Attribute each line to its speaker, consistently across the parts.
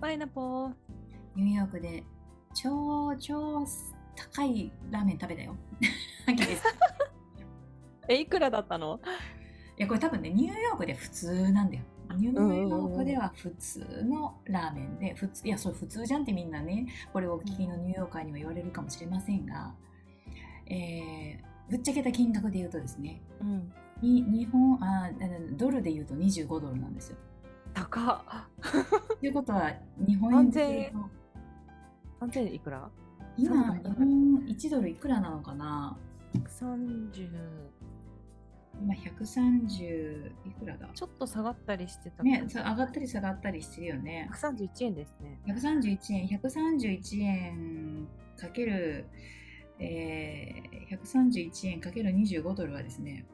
Speaker 1: パイナポーニューヨークで超超高いラーメン食べたよ。
Speaker 2: え、いくらだったの？
Speaker 1: いやこれ多分ねニューヨークで普通なんだよ。ニューヨークでは普通のラーメンで普通いやそう普通じゃんってみんなねこれをお聞きのニューヨーカーには言われるかもしれませんが、えーぶっちゃけた金額で言うとですね
Speaker 2: うん。
Speaker 1: に日本あドルで言うと25ドルなんですよ。
Speaker 2: 高っ。
Speaker 1: ということは日本円で言うと
Speaker 2: 3000いくら？
Speaker 1: 今日本1ドルいくらなのかな
Speaker 2: ?130。
Speaker 1: 今130いくらだ
Speaker 2: ちょっと下がったりしてた
Speaker 1: ねさ上がったり下がったりしてるよね。
Speaker 2: 131円ですね。
Speaker 1: 131円、131円かける、えー、131円かける25ドルはですね、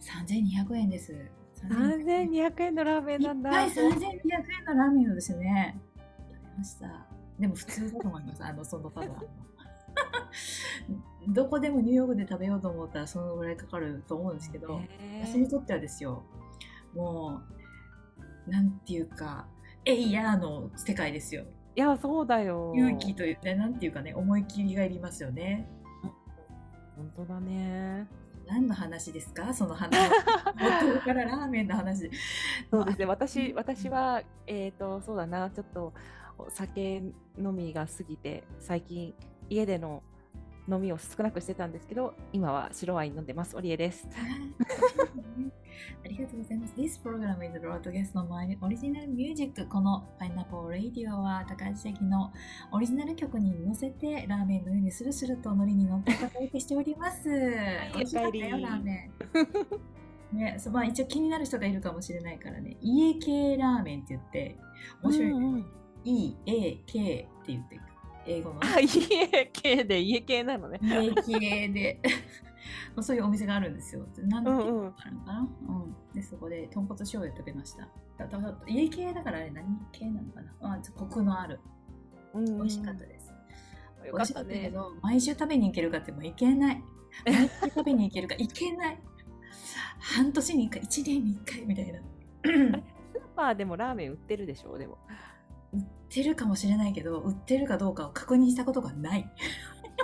Speaker 1: 3200円です。
Speaker 2: 3200円のラーメンなんだ。
Speaker 1: はい、3200円のラーメンをですね、食べました。でも普通だと思います。あの、その多分。どこでもニューヨークで食べようと思ったらそのぐらいかかると思うんですけど、私にとってはですよ、もう、なんていうか、えいやーの世界ですよ。
Speaker 2: いや、そうだよ。
Speaker 1: 勇気というね、なんていうかね、思い切りがいりますよね。
Speaker 2: 本当だね。
Speaker 1: 何の話ですか？その話。元からラーメンの話で。
Speaker 2: そうですね。私、私は、えっ、と、そうだな、ちょっとお酒飲みが過ぎて、最近家での飲みを少なくしてたんですけど、今は白ワイン飲んでます。オリエです。
Speaker 1: ありがとうございます。This program is broadcast on my original music. この Pineapple Radio は高橋関のオリジナル曲に乗せてラーメンのようにスルスルと海苔に乗ってお届けしております。美味しかったよ、ラーメン。ね、そまあ一応気になる人がいるかもしれないからね、家系ラーメンって言って、面白いね。
Speaker 2: うんうん
Speaker 1: E、A、K って言って、英語の？
Speaker 2: あ、家系で家系なのね。
Speaker 1: 家系で、まあそういうお店があるんですよ。なんていう
Speaker 2: うんうん
Speaker 1: のかな、うん、で、そこで豚骨醤油食べました。だだだ家系だからあれ何系なのかなあコクのある。
Speaker 2: 美
Speaker 1: 美味しかったです。
Speaker 2: よ
Speaker 1: 美味しか
Speaker 2: かった
Speaker 1: けど、毎週食べに行けるかってもういけない。毎週食べに行けるかいけない。半年に1回、1年に1回みたいな。
Speaker 2: スーパーでもラーメン売ってるでしょ？でも。
Speaker 1: 売ってるかもしれないけど、売ってるかどうかを確認したことがない。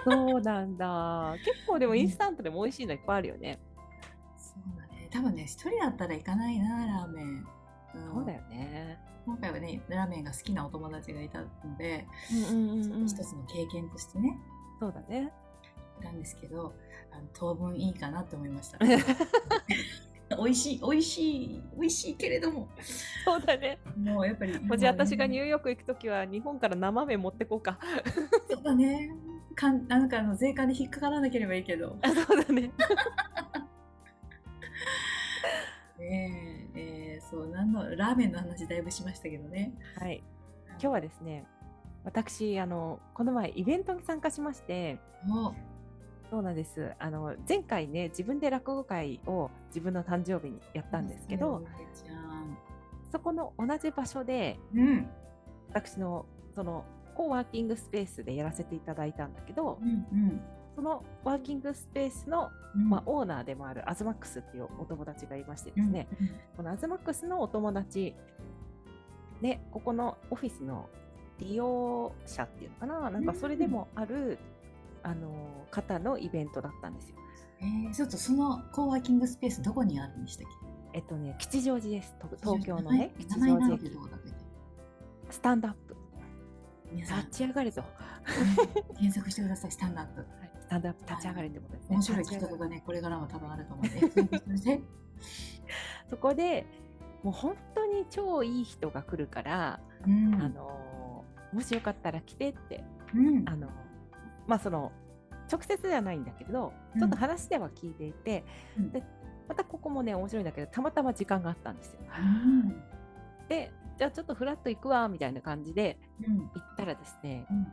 Speaker 2: そうなんだ。結構でもインスタントでも美味しいのいっぱいあるよね。
Speaker 1: そうだね。多分ね、一人だったら行かないな、ラーメン。ん
Speaker 2: そうだよね。
Speaker 1: 今回はね、ラーメンが好きなお友達がいたので、
Speaker 2: うんうんうんうん。
Speaker 1: 一つの経験としてね、
Speaker 2: そうだね。
Speaker 1: なんですけど、あの当分いいかなと思いました。美味しい、美味しい、美味しいけれども、
Speaker 2: そうだね。
Speaker 1: もうやっぱり。
Speaker 2: もし私がニ
Speaker 1: ュ
Speaker 2: ューヨーク行くときは日本から生麺持ってこうか。
Speaker 1: そうだね。かんなんかあの税関で引っかからなければいいけど。
Speaker 2: あ そうだね。
Speaker 1: ねええーそう、なんの、ラーメンの話だいぶしましたけどね。
Speaker 2: はい。今日はですね、私、あの、この前イベントに参加しまして、
Speaker 1: も
Speaker 2: そうなんです。あの、前回ね、自分で落語会を自分の誕生日にやったんですけど、
Speaker 1: じゃん。
Speaker 2: そこの同じ場所で、
Speaker 1: うん。
Speaker 2: 私のそのコーワーキングスペースでやらせていただいたんだけど、
Speaker 1: うんうん。
Speaker 2: そのワーキングスペースの、
Speaker 1: うん
Speaker 2: まあ、オーナーでもあるアズマックスっていうお友達がいましてですね、このアズマックスのお友達でここのオフィスの利用者っていうのかななんかそれでもある、あの方のイベントだったんですよ。
Speaker 1: えー、ちょっとそのコーワーキングスペースどこにあるんでしたっ
Speaker 2: えっとね吉祥寺です。東京のね吉祥寺駅。スタンドアップ。
Speaker 1: 皆さん。
Speaker 2: 立ち上がれと、は
Speaker 1: 検索してください。スタンドアップ。
Speaker 2: い、スタンドアップ立ち上がれってことですね。
Speaker 1: 面白い企画がねこれからも多分あると思うんで。
Speaker 2: そこでもう本当に超いい人が来るから、
Speaker 1: うん。
Speaker 2: あのもしよかったら来てって
Speaker 1: うん。
Speaker 2: あのまあその直接ではないんだけど
Speaker 1: うん。
Speaker 2: ちょっと話では聞いていて、
Speaker 1: うん。
Speaker 2: でまたここもね面白いんだけどたまたま時間があったんですよ。
Speaker 1: うん。
Speaker 2: でじゃあちょっとフラッと行くわみたいな感じで
Speaker 1: うん。
Speaker 2: 行ったらですね
Speaker 1: うん。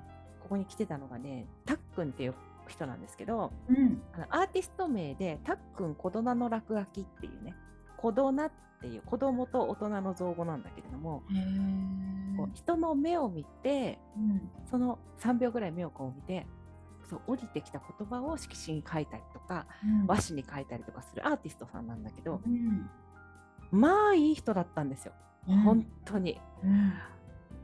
Speaker 2: ここに来てたのがねたっくんっていう人なんですけど
Speaker 1: うん。
Speaker 2: あのアーティスト名でたっくんこどなの落書きっていうねこどなっていう子供と大人の造語なんだけれども、こう人の目を見て
Speaker 1: うん。
Speaker 2: その3秒ぐらい目をこう見てそう降りてきた言葉を色紙に書いたりとか
Speaker 1: うん。
Speaker 2: 和紙に書いたりとかするアーティストさんなんだけど
Speaker 1: うん。
Speaker 2: まあいい人だったんですよ。本当に、
Speaker 1: うん。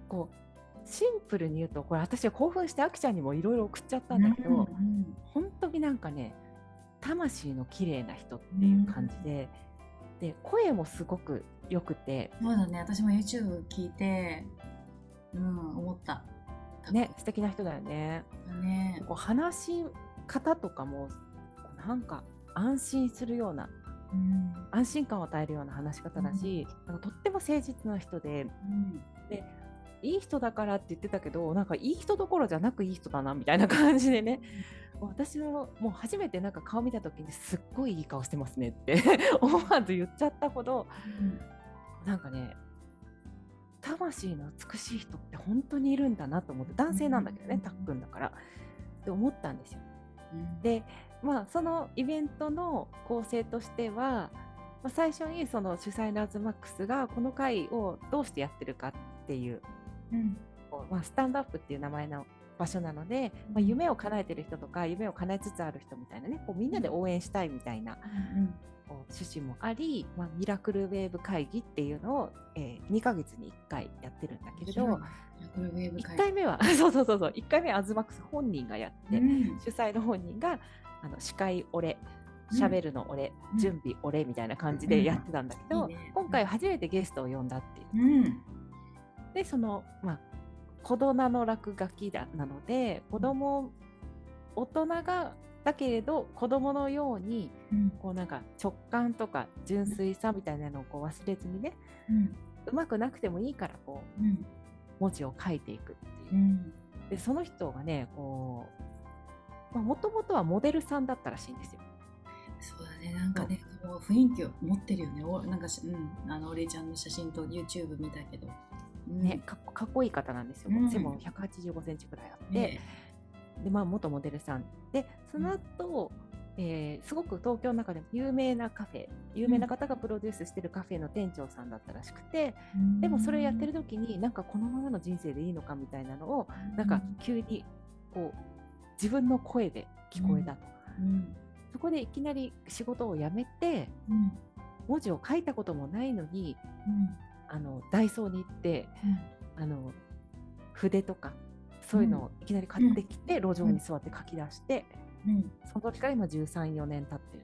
Speaker 2: こうシンプルに言うとこれ私は興奮してあきちゃんにもいろいろ送っちゃったんだけど、
Speaker 1: うん
Speaker 2: 本当になんかね魂の綺麗な人っていう感じで、で声もすごく良くて。
Speaker 1: そうだね。私も YouTube 聞いてうん思った
Speaker 2: ね素敵な人だよね。
Speaker 1: ね。
Speaker 2: こう話し方とかもなんか安心するような
Speaker 1: うん。
Speaker 2: 安心感を与えるような話し方だし、なんかとっても誠実な人で
Speaker 1: うん。
Speaker 2: いい人だからって言ってたけどなんかいい人どころじゃなくいい人だなみたいな感じでね。私ももう初めてなんか顔見た時にすっごいいい顔してますねって 思わず言っちゃったほどなんかね魂の美しい人って本当にいるんだなと思って男性なんだけどね、
Speaker 1: うん
Speaker 2: たっくんだから。って思ったんですよ。
Speaker 1: うん。
Speaker 2: でまあそのイベントの構成としては、まあ、最初にその主催のアズマックスがこの会をどうしてやってるかっていう
Speaker 1: うん。
Speaker 2: まあ、スタンドアップっていう名前の場所なので、まあ、夢を叶えてる人とか夢を叶えつつある人みたいなねこうみんなで応援したいみたいなこう趣旨もあり、まあ、ミラクルウェーブ会議っていうのを、えー2ヶ月に1回やってるんだけれど
Speaker 1: 面白い。ねこれウェーブ
Speaker 2: 1回目は そうそうそうそう1回目はアズマックス本人がやって、
Speaker 1: うん。
Speaker 2: 主催の本人があの司会俺
Speaker 1: うん。
Speaker 2: 喋るの俺、
Speaker 1: うん。
Speaker 2: 準備俺みたいな感じでやってたんだけど、
Speaker 1: いいね。
Speaker 2: 今回初めてゲストを呼んだっていう。
Speaker 1: うん。
Speaker 2: でそのまあ子供の落書きだなので子供大人がだけれど子供のように
Speaker 1: うん。
Speaker 2: こうなんか直感とか純粋さみたいなのをこう忘れずにね
Speaker 1: うん。
Speaker 2: うまくなくてもいいからこう
Speaker 1: うん。
Speaker 2: 文字を書いていくっていう。う。
Speaker 1: ん
Speaker 2: でその人がねこうもともとはモデルさんだったらしいんですよ。
Speaker 1: そうだね。なんかねもう。雰囲気を持ってるよね。おなんかしうん。あのお礼ちゃんの写真と YouTube 見たけど。うん
Speaker 2: ね、かっこかっこいい方なんですよ。
Speaker 1: うん。
Speaker 2: 背も185センチぐらいあって、
Speaker 1: ね。
Speaker 2: でまあ、元モデルさん。でその後、えーすごく東京の中でも有名なカフェ有名な方がプロデュースしてるカフェの店長さんだったらしくて、でもそれやってる時になんかこのままの人生でいいのかみたいなのをなんか急にこう自分の声で聞こえたと、
Speaker 1: うん。
Speaker 2: そこでいきなり仕事を辞めて
Speaker 1: うん。
Speaker 2: 文字を書いたこともないのに
Speaker 1: うん
Speaker 2: あのダイソーに行ってあの筆とかそういうのをいきなり買ってきて、路上に座って書き出して、
Speaker 1: うん。
Speaker 2: その時から今13、4年経ってる、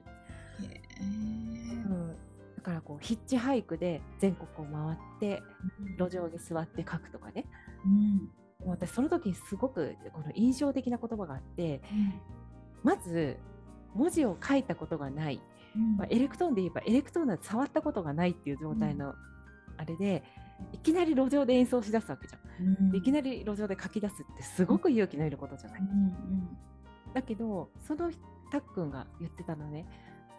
Speaker 2: だからこうヒッチハイクで全国を回って路上に座って書くとかね。
Speaker 1: うん。
Speaker 2: 私その時にすごくこの印象的な言葉があってまず文字を書いたことがない、
Speaker 1: うん。
Speaker 2: まあ、エレクトーンで言えばエレクトーンなんて触ったことがないっていう状態のあれで、いきなり路上で演奏しだすわけじゃん。
Speaker 1: うん
Speaker 2: でいきなり路上で書き出すってすごく勇気のいることじゃない。
Speaker 1: うん
Speaker 2: だけどそのたっくんが言ってたのね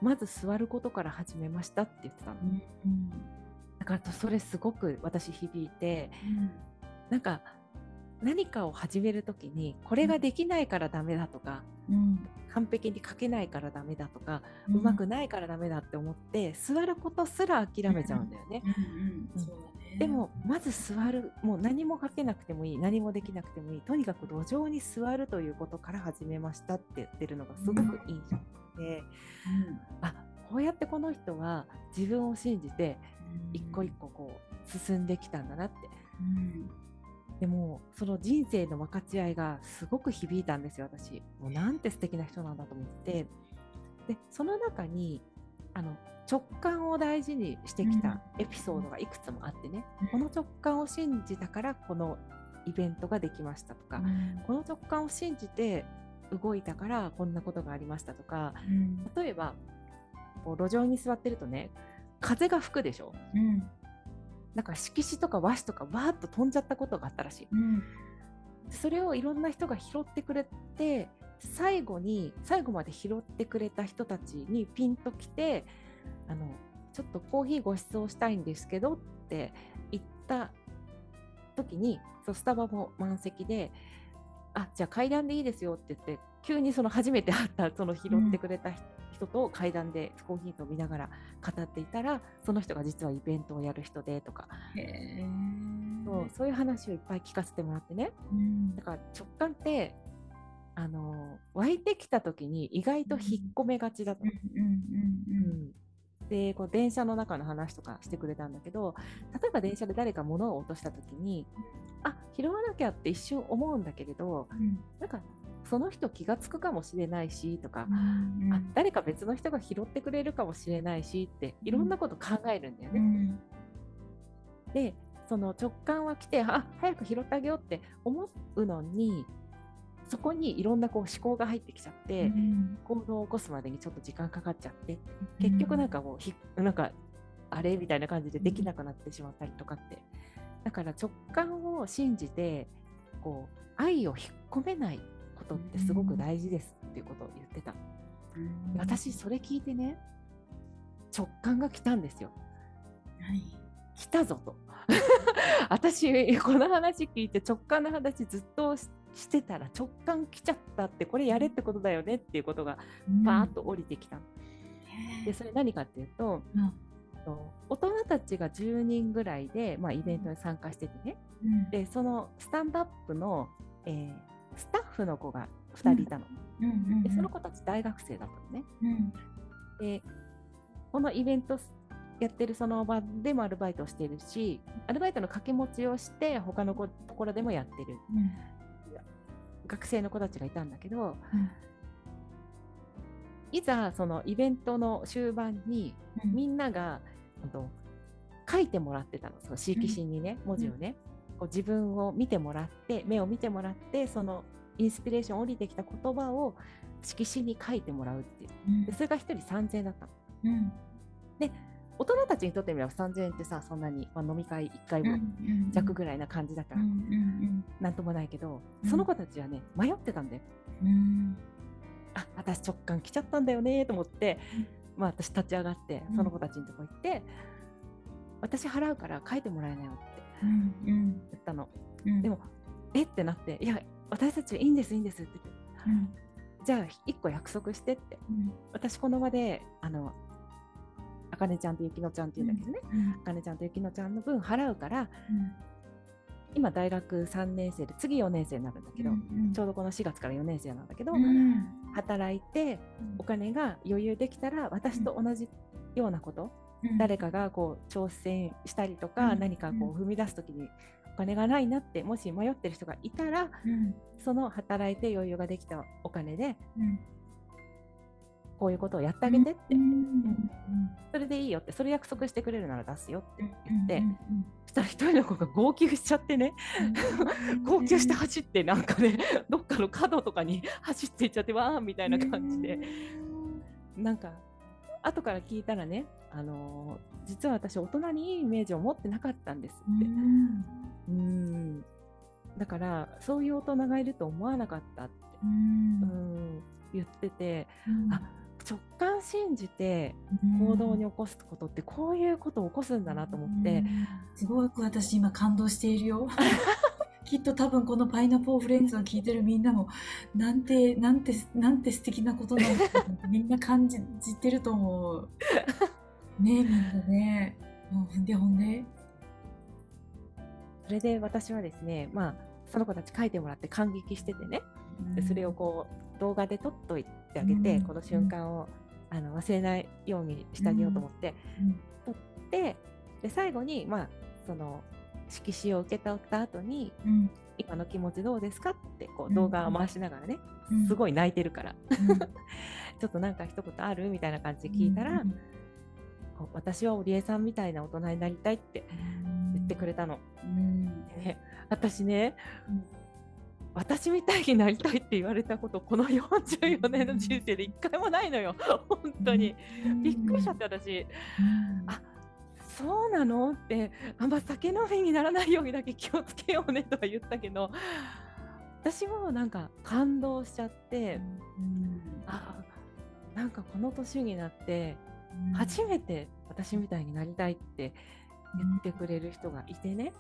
Speaker 2: まず座ることから始めましたって言ってたの。
Speaker 1: うんうん
Speaker 2: だからそれすごく私響いて
Speaker 1: うん
Speaker 2: なんか何かを始める時にこれができないからダメだとか、
Speaker 1: うん。
Speaker 2: 完璧に書けないからダメだとか、
Speaker 1: う
Speaker 2: うんまくないからダメだって思って座ることすら諦めちゃうんだよね。でもまず座るもう何も書けなくてもいい何もできなくてもいいとにかく路上に座るということから始めましたって言ってるのがすごく印象で、あこうやってこの人は自分を信じて一個一個こう進んできたんだなって。
Speaker 1: うん
Speaker 2: でもその人生の分かち合いがすごく響いたんですよ私。もうなんて素敵な人なんだと思って。でその中にあの直感を大事にしてきたエピソードがいくつもあってね、
Speaker 1: うん。
Speaker 2: この直感を信じたからこのイベントができましたとか、この直感を信じて動いたからこんなことがありましたとか
Speaker 1: うん。
Speaker 2: 例えばこう路上に座ってるとね風が吹くでしょ。
Speaker 1: うん
Speaker 2: なんか色紙とか和紙とかわーっと飛んじゃったことがあったらしい。
Speaker 1: うん
Speaker 2: それをいろんな人が拾ってくれて最後に最後まで拾ってくれた人たちにピンときてあのちょっとコーヒーご馳走したいんですけどって言った時にそうスタバも満席であじゃあ階段でいいですよって言って急にその初めて会ったその拾ってくれた人と階段でコーヒーと見ながら語っていたらその人が実はイベントをやる人でとか。そうそういう話をいっぱい聞かせてもらってね。
Speaker 1: うん。
Speaker 2: だから直感ってあの湧いてきた時に意外と引っ込めがちだと、でこう電車の中の話とかしてくれたんだけど例えば電車で誰か物を落とした時にあ拾わなきゃって一瞬思うんだけれど、うん、なんかその人気が付くかもしれないしとか、うん。うん、あ誰か別の人が拾ってくれるかもしれないしっていろんなこと考えるんだよね。うん、でその直感は来てあ早く拾ってあげようって思うのにそこにいろんなこう思考が入ってきちゃって、うん、行動を起こすまでにちょっと時間かかっちゃって結局なんかもうひなんかあれ？みたいな感じでできなくなってしまったりとかって。だから直感を信じてこう愛を引っ込めないことってすごく大事ですっていうことを言ってた、うん、私それ聞いてね直感が来たんですよ、はい、来たぞと。私この話聞いて直感の話ずっとしてたら直感来ちゃったってこれやれってことだよねっていうことがパーッと降りてきた、うん、でそれ何かっていうと、うん、大人たちが10人ぐらいで、まあ、イベントに参加しててね、うん、でそのスタンドアップの、えー、スタッフの子が2人いたの、でその子たち大学生だったのね、でこのイベントやってるその場でもアルバイトをしてるしアルバイトの掛け持ちをして他のところでもやってる、うん、学生の子たちがいたんだけど、うん、いざそのイベントの終盤にみんなが、うん、と書いてもらってたの。その色紙にね、文字をね、こう自分を見てもらって目を見てもらってそのインスピレーション降りてきた言葉を色紙に書いてもらうっていう、でそれが1人3000円だったの。で大人たちにとってみれば3000円ってさそんなに、まあ、飲み会1回も弱ぐらいな感じだから、なんともないけど、その子たちはね迷ってたんだよ。あ私直感来ちゃったんだよねと思って、まあ、私立ち上がってその子たちのとこ行って、私払うから書いてもらえないよって言ったの。でもえ？ってなって「いや私たちいいんですいいんです」って言って。じゃあ1個約束してって、私この場であのあかねちゃんとゆきのちゃんっていうんだけどね、あかねちゃんとゆきのちゃんの分払うから、今大学3年生で次4年生になるんだけど、ちょうどこの4月から4年生なんだけど、働いてお金が余裕できたら私と同じようなこと、誰かがこう挑戦したりとか、何かこう踏み出す時にお金がないなってもし迷ってる人がいたら、その働いて余裕ができたお金で、こういうことをやってあげてって、うん、それでいいよって。それ約束してくれるなら出すよって言って、そしたら一人の子が号泣しちゃってね、号泣して走ってなんかねどっかの角とかに走っていっちゃってわーみたいな感じで、なんか後から聞いたらね、あのー、実は私大人にいいイメージを持ってなかったんですって。うん。だからそういう大人がいると思わなかったって。うん。言ってて、うん、あ直感信じて行動に起こすことってこういうことを起こすんだなと思って、
Speaker 1: すごく私今感動しているよ。きっと多分このパイナポーフレンズを聞いてるみんなもなんてなんてなんて素敵なことなんだみんな感じ てると思うねみんなね。ほんでほんで。
Speaker 2: それで私はですねまあその子たち書いてもらって感激しててね、でそれをこう動画で撮っといてあげて、うん、この瞬間をあの忘れないようにしてあげようと思って、撮ってで最後に、まあ、その色紙を受け取った後に、今の気持ちどうですかってこう動画を回しながらね、すごい泣いてるから、ちょっとなんか一言ある？みたいな感じで聞いたら、私は織江さんみたいな大人になりたいって言ってくれたの。ね、私ね、私みたいになりたいって言われたことこの44年の人生で一回もないのよ。本当に。びっくりしちゃって私、あそうなのってあんま酒飲みにならないようにだけ気をつけようねとは言ったけど私もなんか感動しちゃって、うん、あなんかこの年になって初めて私みたいになりたいって言ってくれる人がいてね、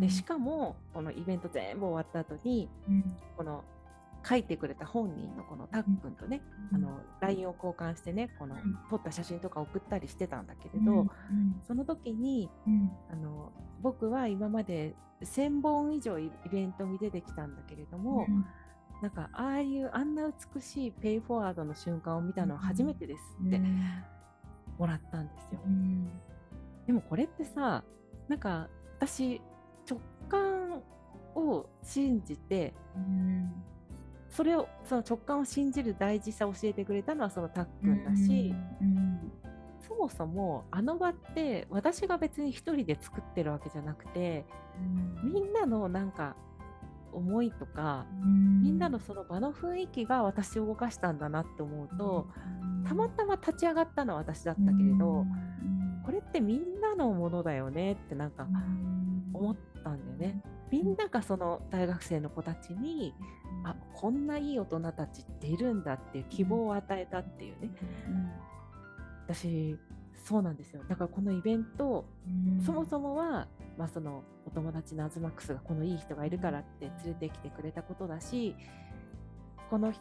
Speaker 2: でしかもこのイベント全部終わった後に、うん、この書いてくれた本人のこのたっくんとね、うん、あの LINE を交換してねこの撮った写真とか送ったりしてたんだけれど、うん、その時に、あの僕は今まで1,000本以上イベントに出てきたんだけれども、なんかああいうあんな美しいペイフォワードの瞬間を見たのは初めてですってもらったんですよ。でもこれってさなんか私直感を信じて、それをその直感を信じる大事さを教えてくれたのはそのたっくんだし、そもそもあの場って私が別に一人で作ってるわけじゃなくて、みんなのなんか思いとか、みんなのその場の雰囲気が私を動かしたんだなって思うと、たまたま立ち上がったのは私だったけれど、これってみんなのものだよねってなんか思ったんだよね。みんながその大学生の子たちに、あこんないい大人たちっているんだっていう希望を与えたっていうね。私そうなんですよ。だからこのイベント、そもそもは、まあ、そのお友達のアズマックスがこのいい人がいるからって連れてきてくれたことだしこの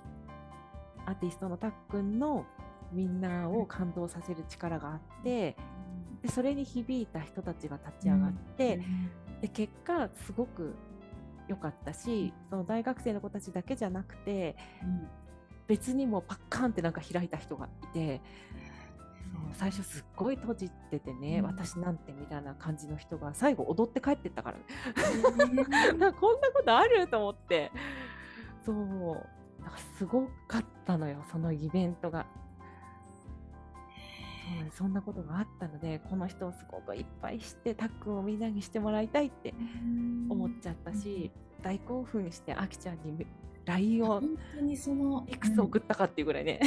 Speaker 2: アーティストのたっくんのみんなを感動させる力があってでそれに響いた人たちが立ち上がって、で結果すごく良かったしその大学生の子たちだけじゃなくて、別にもパッカーンってなんか開いた人がいて最初すっごい閉じててね、うん、私なんてみたいな感じの人が最後踊って帰ってったから、ね、こんなことある？と思って。そう。なんかすごかったのよそのイベントが。そうそんなことがあったのでこの人をすごくいっぱい知ってタックをみんなにしてもらいたいって思っちゃったし、大興奮してあきちゃんに LINE を本当にそのいくつ送ったかっていうぐらいね。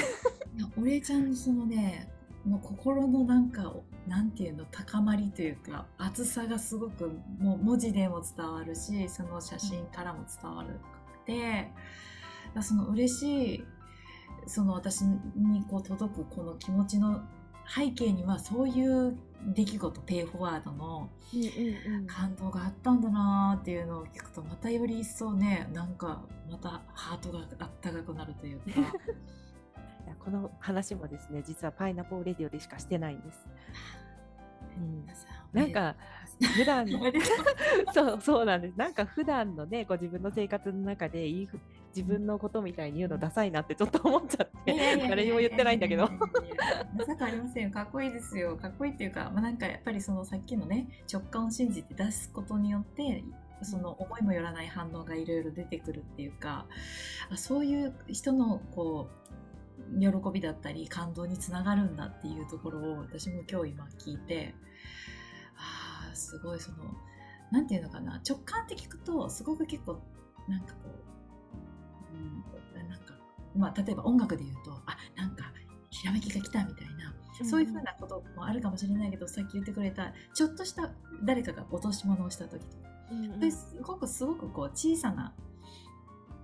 Speaker 1: いやお礼ちゃんのそのねもう心のなんかなんていうの高まりというか厚さがすごくもう文字でも伝わるしその写真からも伝わるくてその嬉しいその私にこう届くこの気持ちの背景にはそういう出来事ペイフォワードの感動があったんだなっていうのを聞くとまたより一層ねなんかまたハートがあったかくなるというか
Speaker 2: この話もですね実はパイナポーレディオでしかしてないんです。うん、なんか普段のそうそうなんですなんか普段のねこう自分の生活の中でいい自分のことみたいに言うのダサいなってちょっと思っちゃって誰にも言ってないんだけど。
Speaker 1: まさかありませんよかっこいいですよかっこいいっていうか、まあ、なんかやっぱりそのさっきのね直感を信じて出すことによってその思いもよらない反応がいろいろ出てくるっていうかあそういう人のこう喜びだったり感動につながるんだっていうところを私も今日今聞いてああすごいその何て言うのかな直感って聞くとすごく結構なんかこう、うん、なんかまあ例えば音楽で言うとあなんかひらめきが来たみたいな、そういうふうなこともあるかもしれないけどさっき言ってくれたちょっとした誰かが落とし物をした時とか、うんうん、すごくすごくこう小さな、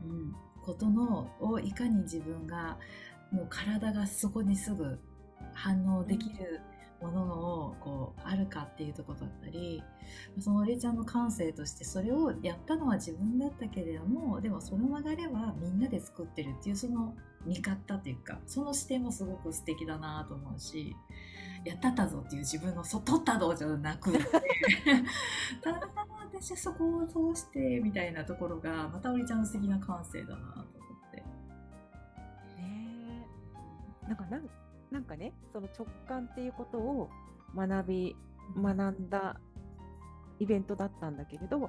Speaker 1: うん、ことのをいかに自分がもう体がそこにすぐ反応できるものをこうあるかっていうとこだったりそのりちゃんの感性としてそれをやったのは自分だったけれどもでもその流れはみんなで作ってるっていうその見方というかその視点もすごく素敵だなと思うしやったったぞっていう自分の「そ取ったぞ」じゃなくて ただただ私はそこを通してみたいなところがまたおりちゃんの素敵な感性だなと
Speaker 2: なんかなんなんかねその直感っていうことを学び学んだイベントだったんだけれど、うん、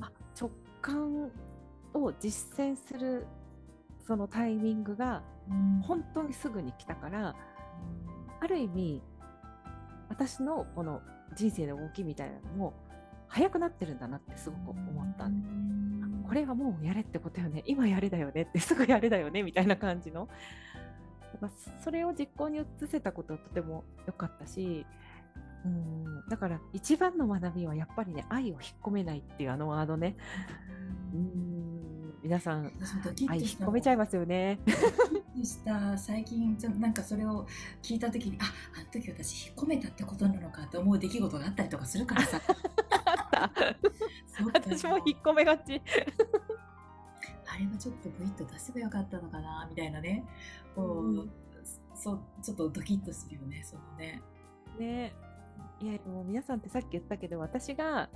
Speaker 2: あ直感を実践するそのタイミングが本当にすぐに来たから、うん、ある意味私のこの人生の動きみたいなのも早くなってるんだなってすごく思ったんで、うん、これはもうやれってことよね。今やれだよねってすぐやれだよねみたいな感じのまあ、それを実行に移せたことはとても良かったし、うん、だから一番の学びはやっぱりね愛を引っ込めないっていうあのワードね。うん皆さん愛引っ込めちゃいますよね。
Speaker 1: した最近ちょなんかそれを聞いた時にああの時私引っ込めたってことなのかって思う出来事があったりとかするからさ。
Speaker 2: あった。私も引っ込めがち。
Speaker 1: あれはちょっとグイッと出せばよかったのかなみたいなねこう、うん、そうちょっとドキッとするよねそのね。
Speaker 2: ねいやもう皆さんってさっき言ったけど私が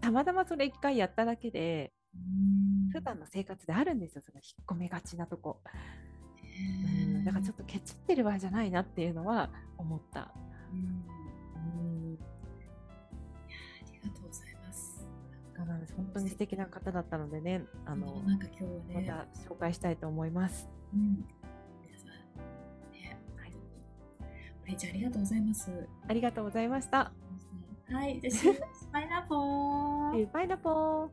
Speaker 2: たまたまそれ一回やっただけで、ん、普段の生活であるんですよその引っ込めがちなとこ。うんだからちょっとケチってる場合じゃないなっていうのは思った。
Speaker 1: うんありがとうございます。
Speaker 2: 本当に素敵な方だったのでね、あの、
Speaker 1: なんか今日はね、
Speaker 2: また紹介したいと思います。
Speaker 1: うん
Speaker 2: はい、
Speaker 1: じゃあありがとうございます。
Speaker 2: ありがとうございました。
Speaker 1: はい、じゃあ、バイナポー。
Speaker 2: バイナポー。